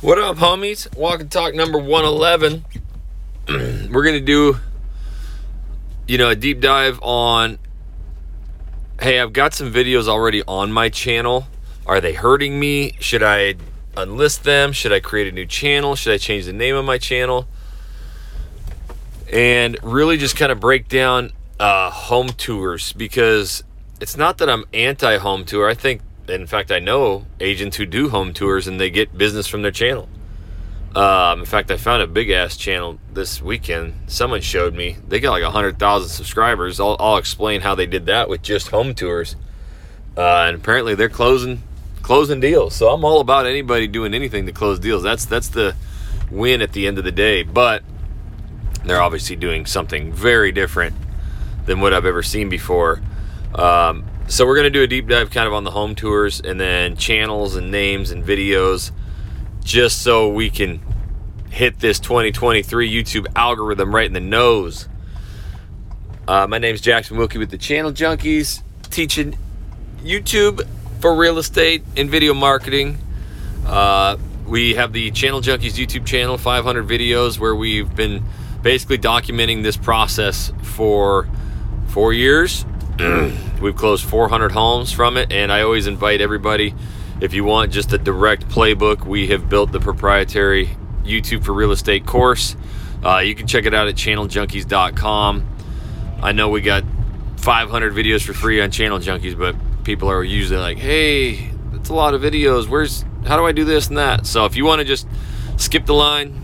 What up, homies? Walk and talk number 111. We're going to do, you know, a deep dive on. Hey, I've got some videos already on my channel. Are they hurting me? Should I unlist them? Should I create a new channel? Should I change the name of my channel? And really just kind of break down uh, home tours because it's not that I'm anti home tour. I think in fact, I know agents who do home tours and they get business from their channel. Um, in fact, I found a big ass channel this weekend. Someone showed me they got like hundred thousand subscribers. I'll, I'll, explain how they did that with just home tours. Uh, and apparently, they're closing closing deals. So I'm all about anybody doing anything to close deals. That's that's the win at the end of the day. But they're obviously doing something very different than what I've ever seen before. Um, so we're to do a deep dive kind of on the home tours and then channels and names and videos just so we can hit this 2023 YouTube algorithm right in the nose. Uh, my name is Jackson Wilkey with the Channel Junkies, teaching YouTube for real estate and video marketing. Uh, we have the Channel Junkies YouTube channel, 500 videos where we've been basically documenting this process for four years We've closed 400 homes from it, and I always invite everybody if you want just a direct playbook, we have built the proprietary YouTube for real estate course. Uh, you can check it out at channeljunkies.com. I know we got 500 videos for free on Channel Junkies, but people are usually like, hey, that's a lot of videos. Where's, how do I do this and that? So if you want to just skip the line,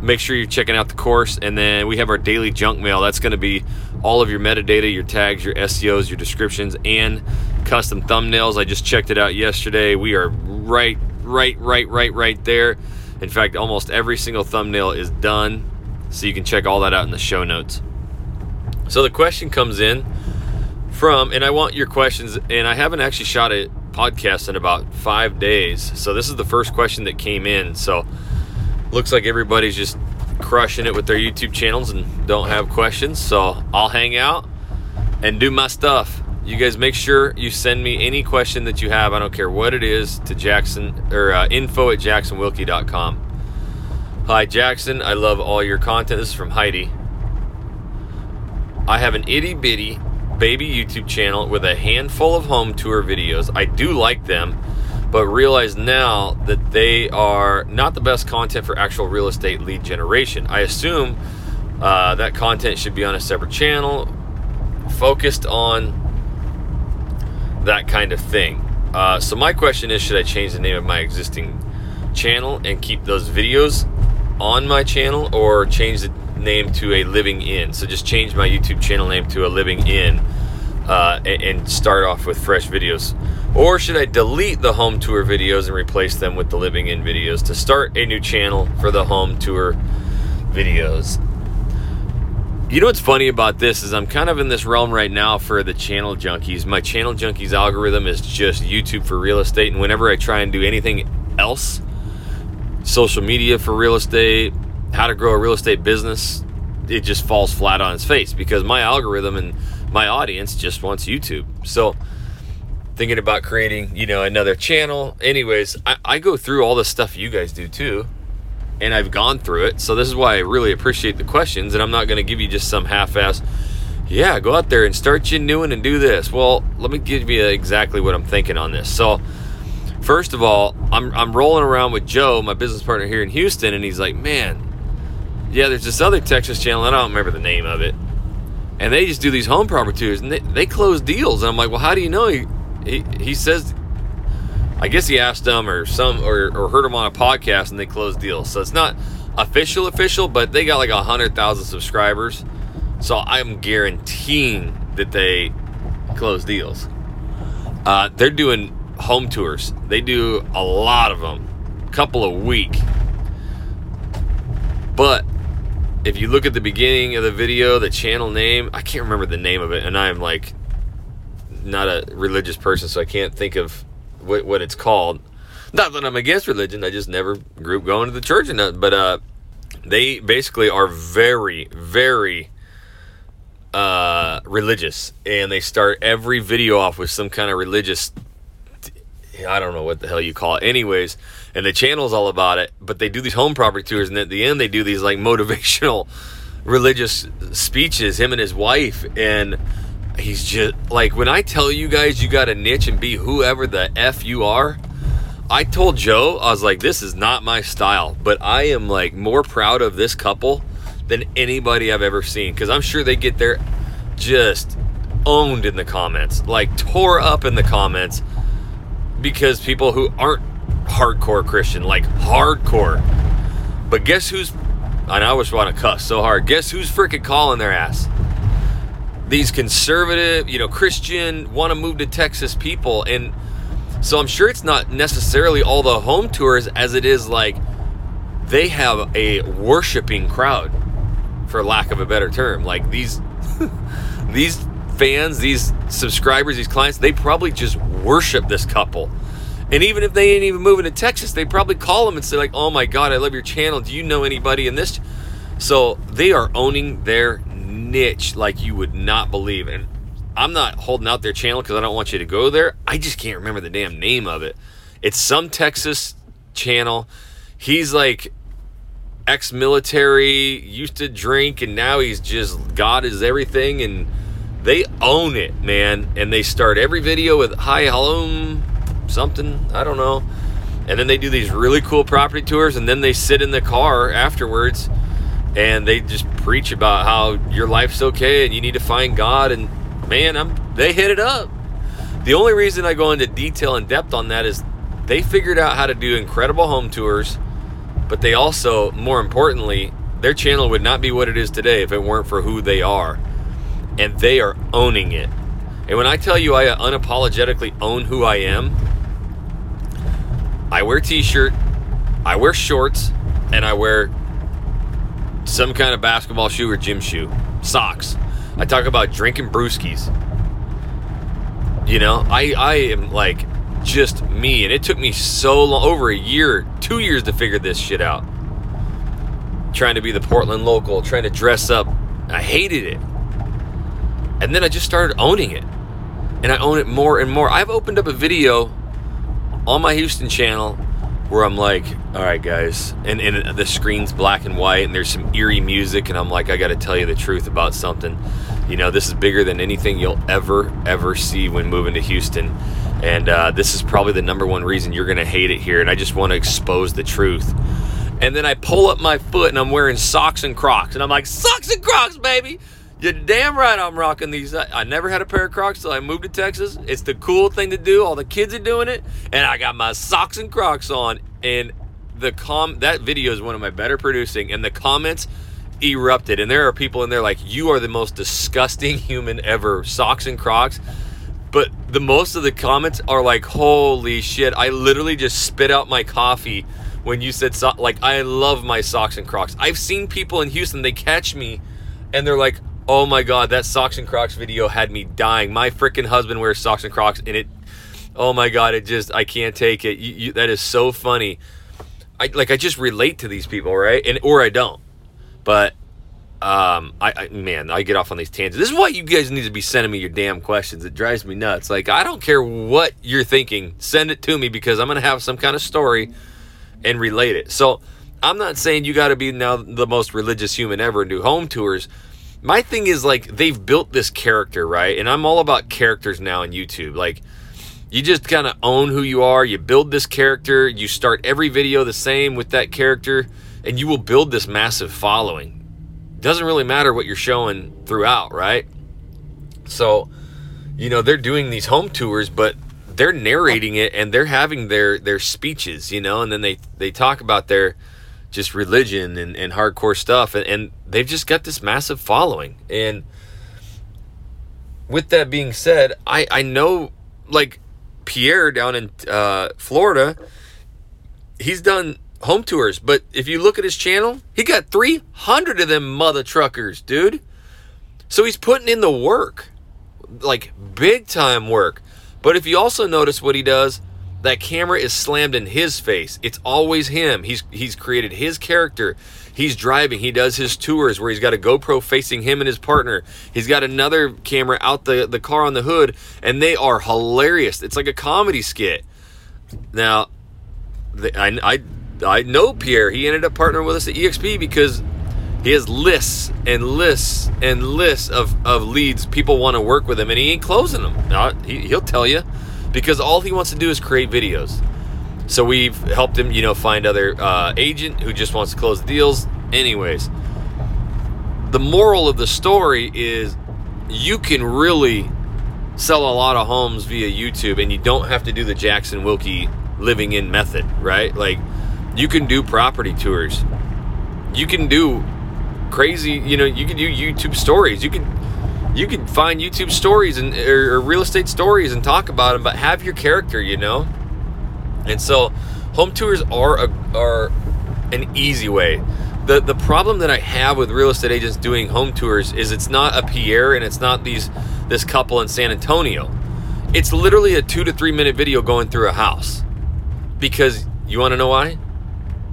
make sure you're checking out the course. And then we have our daily junk mail. That's going to be all of your metadata, your tags, your SEOs, your descriptions, and custom thumbnails. I just checked it out yesterday. We are right, right, right, right, right there. In fact, almost every single thumbnail is done. So you can check all that out in the show notes. So the question comes in from, and I want your questions, and I haven't actually shot a podcast in about five days. So this is the first question that came in. So looks like everybody's just crushing it with their YouTube channels and don't have questions. So I'll hang out and do my stuff. You guys make sure you send me any question that you have. I don't care what it is to Jackson or uh, info at jacksonwilkey.com. Hi, Jackson. I love all your content. This is from Heidi. I have an itty bitty baby YouTube channel with a handful of home tour videos. I do like them but realize now that they are not the best content for actual real estate lead generation. I assume uh, that content should be on a separate channel focused on that kind of thing. Uh, so, my question is should I change the name of my existing channel and keep those videos on my channel or change the name to a living in? So, just change my YouTube channel name to a living in uh, and, and start off with fresh videos. Or should I delete the home tour videos and replace them with the living in videos to start a new channel for the home tour videos? You know what's funny about this is I'm kind of in this realm right now for the channel junkies. My channel junkies algorithm is just YouTube for real estate, and whenever I try and do anything else, social media for real estate, how to grow a real estate business, it just falls flat on its face because my algorithm and my audience just wants YouTube. So thinking about creating, you know, another channel. Anyways, I, I go through all the stuff you guys do too. And I've gone through it. So this is why I really appreciate the questions. And I'm not going to give you just some half ass, yeah, go out there and start you new one and do this. Well, let me give you exactly what I'm thinking on this. So, first of all, I'm, I'm rolling around with Joe, my business partner here in Houston, and he's like, man, yeah, there's this other Texas channel. and I don't remember the name of it. And they just do these home property tours and they, they close deals. And I'm like, well, how do you know? He, he, says, I guess he asked them or some or, or heard them on a podcast and they closed deals. So it's not official, official, but they got like a hundred thousand subscribers. So I'm guaranteeing that they close deals. Uh, they're doing home tours. They do a lot of them, a couple a week. But if you look at the beginning of the video, the channel name, I can't remember the name of it, and I'm like not a religious person, so I can't think of what, what it's called. Not that I'm against religion, I just never grew up going to the church and nothing. But uh, they basically are very, very uh, religious, and they start every video off with some kind of religious I don't know what the hell you call it. Anyways, and the channel's all about it, but they do these home property tours, and at the end, they do these like motivational religious speeches, him and his wife. And he's just like, when I tell you guys you got a niche and be whoever the F you are, I told Joe, I was like, this is not my style, but I am like more proud of this couple than anybody I've ever seen because I'm sure they get their just owned in the comments, like tore up in the comments because people who aren't hardcore Christian, like hardcore. But guess who's, and I always want to cuss so hard, guess who's freaking calling their ass? These conservative, you know, Christian, want to move to Texas people. And so I'm sure it's not necessarily all the home tours as it is like they have a worshiping crowd, for lack of a better term. Like these, these fans, these subscribers, these clients, they probably just worship this couple. And even if they ain't even moving to Texas, they probably call them and say like, "Oh my God, I love your channel. Do you know anybody in this?" So they are owning their niche like you would not believe. And I'm not holding out their channel because I don't want you to go there. I just can't remember the damn name of it. It's some Texas channel. He's like ex-military, used to drink, and now he's just God is everything and they own it, man. And they start every video with hi, hello, something. I don't know. And then they do these really cool property tours, and then they sit in the car afterwards and they just preach about how your life's okay and you need to find God. And man, I'm they hit it up. The only reason I go into detail and depth on that is they figured out how to do incredible home tours, but they also, more importantly, their channel would not be what it is today if it weren't for who they are and they are owning it. And when I tell you I unapologetically own who I am, I wear t-shirt, I wear shorts, and I wear some kind of basketball shoe or gym shoe, socks. I talk about drinking brewskis. You know, I I am like just me, and it took me so long, over a year, two years to figure this shit out. Trying to be the Portland local, trying to dress up. I hated it. And then I just started owning it. And I own it more and more. I've opened up a video on my Houston channel where I'm like, all right, guys, and, and the screen's black and white, and there's some eerie music, and I'm like, I got to tell you the truth about something. You know, this is bigger than anything you'll ever, ever see when moving to Houston. And uh, this is probably the number one reason you're going to hate it here. And I just want to expose the truth. And then I pull up my foot and I'm wearing socks and Crocs. And I'm like, socks and Crocs, baby. You're damn right I'm rocking these. I never had a pair of Crocs till I moved to Texas. It's the cool thing to do. All the kids are doing it. And I got my socks and Crocs on. And the com that video is one of my better producing. And the comments erupted. And there are people in there like, you are the most disgusting human ever. Socks and Crocs. But the most of the comments are like, holy shit. I literally just spit out my coffee when you said, so- like, I love my socks and Crocs. I've seen people in Houston, they catch me and they're like, Oh my god, that socks and Crocs video had me dying. My freaking husband wears socks and Crocs, and it. Oh my god, it just I can't take it. You, you, that is so funny. I like I just relate to these people, right? And or I don't. But um, I, I man, I get off on these tangents. This is why you guys need to be sending me your damn questions. It drives me nuts. Like I don't care what you're thinking, send it to me because I'm gonna have some kind of story and relate it. So I'm not saying you got to be now the most religious human ever and do home tours my thing is like they've built this character, right? And I'm all about characters now on YouTube. Like you just kind of own who you are, you build this character, you start every video the same with that character, and you will build this massive following. Doesn't really matter what you're showing throughout, right? So, you know, they're doing these home tours, but they're narrating it and they're having their their speeches, you know, and then they they talk about their just religion and, and hardcore stuff and, and they've just got this massive following. And with that being said i i know like pierre down in uh, florida he's done home tours but if you look at his channel he got 300 of them mother truckers dude. So he's putting in the work like big time work. But if you also notice what he does that camera is slammed in his face. It's always him. He's he's created his character. He's driving. He does his tours where he's got a GoPro facing him and his partner. He's got another camera out the, the car on the hood, and they are hilarious. It's like a comedy skit. Now, the, I, I, I know Pierre. He ended up partnering with us at EXP because he has lists and lists and lists of, of leads. People want to work with him, and he ain't closing them. Now, he, he'll tell you because all he wants to do is create videos. So we've helped him, you know, find other uh, agent who just wants to close deals. Anyways, the moral of the story is you can really sell a lot of homes via YouTube, and you don't have to do the Jackson Wilkey living in method, right? Like you can do property tours. You can do crazy, you know, you can do YouTube stories. You can you can find YouTube stories and or, or real estate stories and talk about them, but have your character, you know. And so, home tours are a, are an easy way. The the problem that I have with real estate agents doing home tours is it's not a Pierre and it's not these this couple in San Antonio. It's literally a two to three minute video going through a house. Because you want to know why?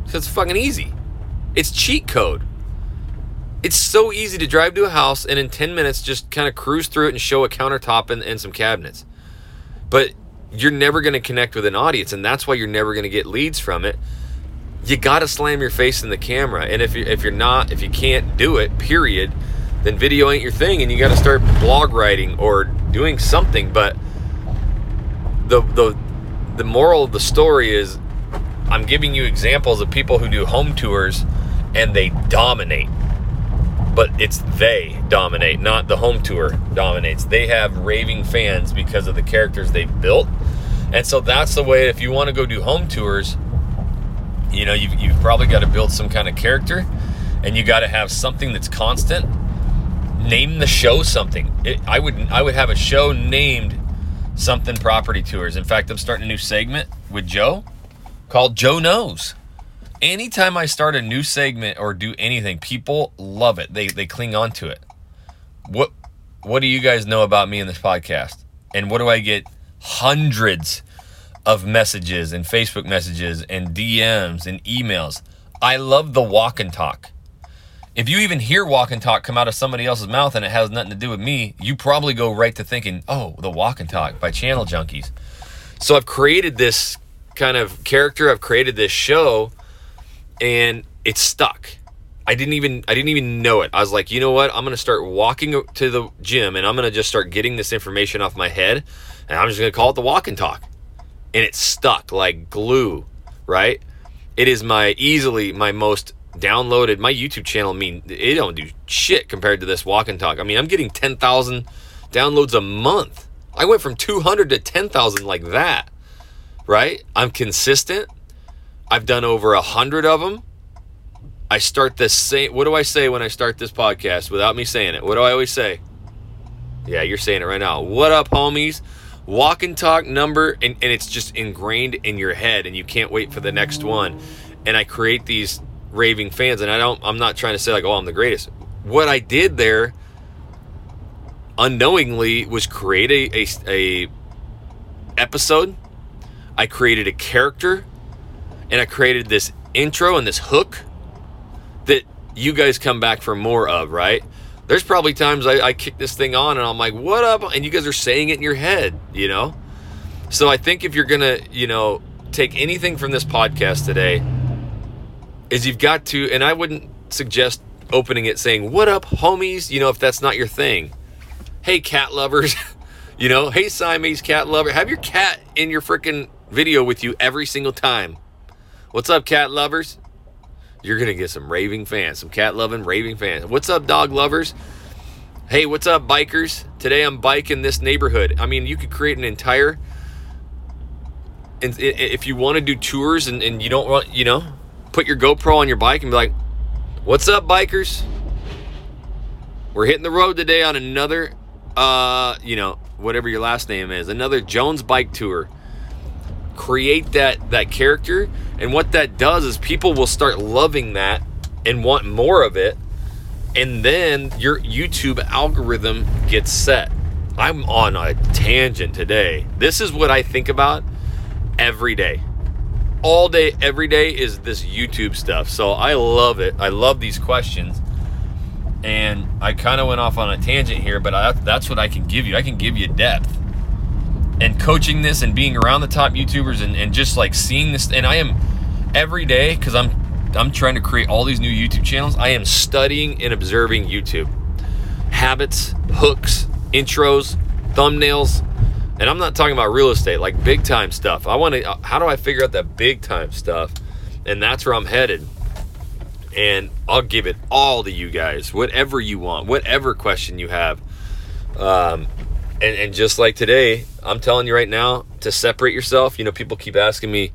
Because it's fucking easy. It's cheat code. It's so easy to drive to a house and in 10 minutes just kind of cruise through it and show a countertop and, and some cabinets. But you're never going to connect with an audience, and that's why you're never going to get leads from it. You got to slam your face in the camera. And if, you, if you're not, if you can't do it, period, then video ain't your thing and you got to start blog writing or doing something. But the, the, the moral of the story is I'm giving you examples of people who do home tours and they dominate but it's they dominate, not the home tour dominates. They have raving fans because of the characters they've built. And so that's the way, if you want to go do home tours, you know, you've, you've probably got to build some kind of character and you got to have something that's constant. Name the show something. It, I would I would have a show named something property tours. In fact, I'm starting a new segment with Joe called Joe Knows anytime I start a new segment or do anything, people love it. They they cling on to it. What what do you guys know about me in this podcast? And what do I get? Hundreds of messages and Facebook messages and DMs and emails. I love the walk and talk. If you even hear walk and talk come out of somebody else's mouth and it has nothing to do with me, you probably go right to thinking, oh, the walk and talk by Channel Junkies. So I've created this kind of character, I've created this show and it stuck. I didn't even I didn't even know it. I was like, you know what? I'm gonna start walking to the gym and I'm gonna just start getting this information off my head, and I'm just gonna call it the walk and talk, and it stuck like glue, right? It is my easily my most downloaded. My YouTube channel, I mean, it don't do shit compared to this walk and talk. I mean, I'm getting ten thousand downloads a month. I went from 200 to 10,000 like that, right? I'm consistent. I've done over a hundred of them. I start the same. What do I say when I start this podcast without me saying it? What do I always say? Yeah, you're saying it right now. What up, homies? Walk and talk number, and, and it's just ingrained in your head, and you can't wait for the next one. And I create these raving fans, and I don't. I'm not trying to say like, oh, I'm the greatest. What I did there, unknowingly, was create a, a, a episode. I created a character and I created this intro and this hook that you guys come back for more of, right? There's probably times I, I kick this thing on and I'm like, what up? And you guys are saying it in your head, you know? So I think if you're gonna, you know, take anything from this podcast today, is you've got to, and I wouldn't suggest opening it saying, What up, homies? You know, if that's not your thing. Hey, cat lovers. you know, hey, Siamese cat lover. Have your cat in your freaking video with you every single time. What's up, cat lovers? You're going to get some raving fans, some cat loving, raving fans. What's up, dog lovers? Hey, what's up, bikers? Today I'm biking this neighborhood. I mean, you could create an entire. And if you want to do tours and, and you don't want, you know, put your GoPro on your bike and be like, what's up, bikers? We're hitting the road today on another, uh, you know, whatever your last name is, another Jones bike tour create that that character and what that does is people will start loving that and want more of it and then your YouTube algorithm gets set. I'm on a tangent today. This is what I think about every day. All day, every day is this YouTube stuff. So I love it. I love these questions. And I kind of went off on a tangent here, but I, that's what I can give you. I can give you depth. Coaching this and being around the top YouTubers and, and just like seeing this and I am every day because I'm I'm trying to create all these new YouTube channels. I am studying and observing YouTube habits, hooks, intros, thumbnails, and I'm not talking about real estate, like big time stuff. I want to. How do I figure out that big time stuff? And that's where I'm headed. And I'll give it all to you guys, whatever you want, whatever question you have. Um, and, and just like today, I'm telling you right now to separate yourself. You know, people keep asking me,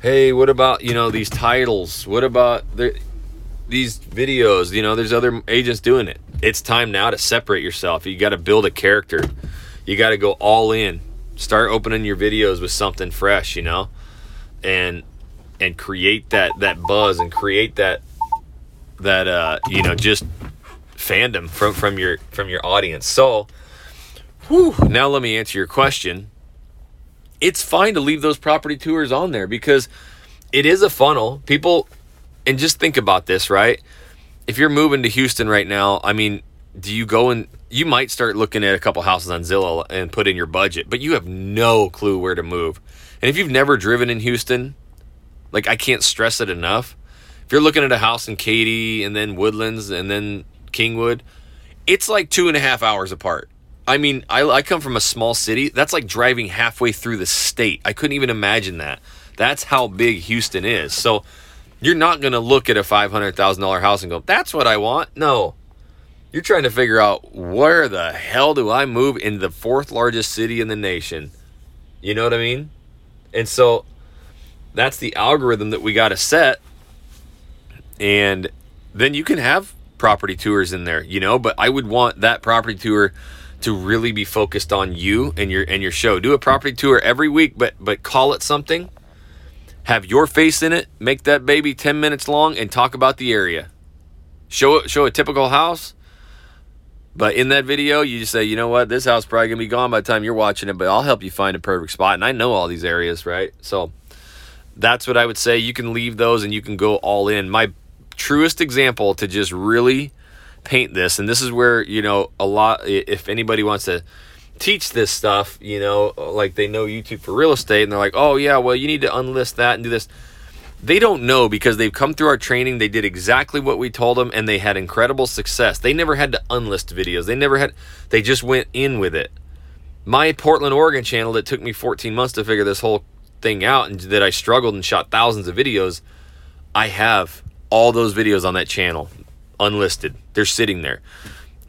hey, what about, you know, these titles? What about the, these videos? You know, there's other agents doing it. It's time now to separate yourself. You got to build a character. You got to go all in. Start opening your videos with something fresh, you know? And and create that that buzz and create that that uh you know just fandom from from your from your audience. So, whew, now let me answer your question. It's fine to leave those property tours on there because it is a funnel. People and just think about this, right? If you're moving to Houston right now, I mean, do you go and you might start looking at a couple houses on Zillow and put in your budget, but you have no clue where to move. And if you've never driven in Houston, like I can't stress it enough. If you're looking at a house in Katy and then Woodlands and then Kingwood, it's like two and a half hours apart. I mean, I, I come from a small city. That's like driving halfway through the state. I couldn't even imagine that. That's how big Houston is. So you're not going to look at a $500,000 house and go, that's what I want. No. You're trying to figure out where the hell do I move in the fourth largest city in the nation? You know what I mean? And so that's the algorithm that we got to set. And then you can have property tours in there, you know, but I would want that property tour to really be focused on you and your and your show. Do a property tour every week, but but call it something. Have your face in it, make that baby 10 minutes long and talk about the area. Show show a typical house. But in that video, you just say, you know what, this house probably gonna be gone by the time you're watching it, but I'll help you find a perfect spot. And I know all these areas, right? So that's what I would say. You can leave those and you can go all in. My truest example to just really paint this, and this is where, you know, a lot, if anybody wants to teach this stuff, you know, like they know YouTube for real estate and they're like, oh, yeah, well, you need to unlist that and do this. They don't know because they've come through our training. They did exactly what we told them and they had incredible success. They never had to unlist videos. They never had, they just went in with it. My Portland, Oregon channel that took me 14 months to figure this whole thing out and that I struggled and shot thousands of videos, I have all those videos on that channel unlisted. They're sitting there.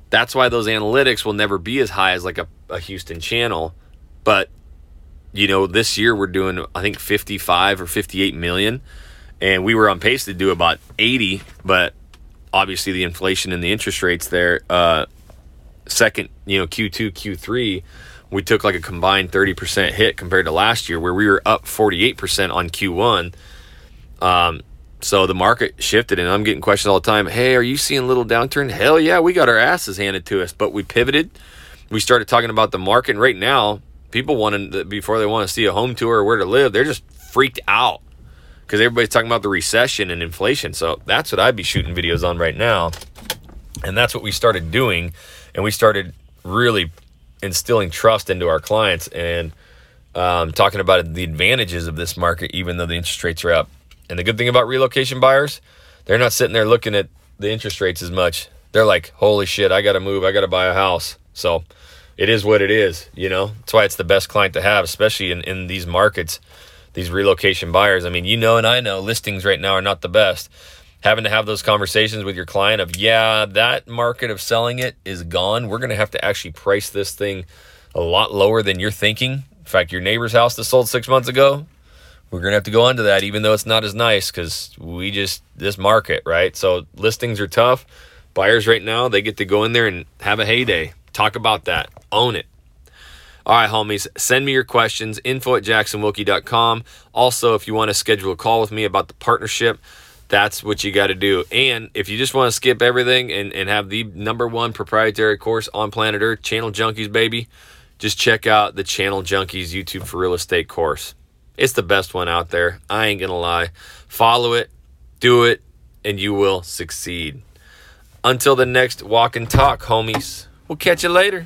That's why those analytics will never be as high as like a, a Houston channel. But, you know, this year we're doing, I think, 55 or 58 million. And we were on pace to do about 80. But obviously, the inflation and the interest rates there, uh, second, you know, Q2, Q3, we took like a combined 30% hit compared to last year, where we were up 48% on Q1. Um, so the market shifted, and I'm getting questions all the time. Hey, are you seeing a little downturn? Hell yeah, we got our asses handed to us, but we pivoted. We started talking about the market. And right now, people wanted before they want to see a home tour or where to live, they're just freaked out because everybody's talking about the recession and inflation. So that's what I'd be shooting videos on right now, and that's what we started doing, and we started really instilling trust into our clients and um, talking about the advantages of this market, even though the interest rates are up. And the good thing about relocation buyers, they're not sitting there looking at the interest rates as much. They're like, holy shit, I got to move. I got to buy a house. So it is what it is, you know? That's why it's the best client to have, especially in, in these markets, these relocation buyers. I mean, you know, and I know listings right now are not the best. Having to have those conversations with your client of, yeah, that market of selling it is gone. We're going to have to actually price this thing a lot lower than you're thinking. In fact, your neighbor's house that sold six months ago, we're going to have to go into that even though it's not as nice because we just this market right? So listings are tough. Buyers right now they get to go in there and have a heyday. Talk about that. Own it. All right homies send me your questions info at jacksonwilkey.com also if you want to schedule a call with me about the partnership that's what you got to do. And if you just want to skip everything and, and have the number one proprietary course on planet earth channel junkies baby just check out the channel junkies youtube for real estate course it's the best one out there. I ain't going to lie. Follow it, do it, and you will succeed. Until the next walk and talk, homies. We'll catch you later.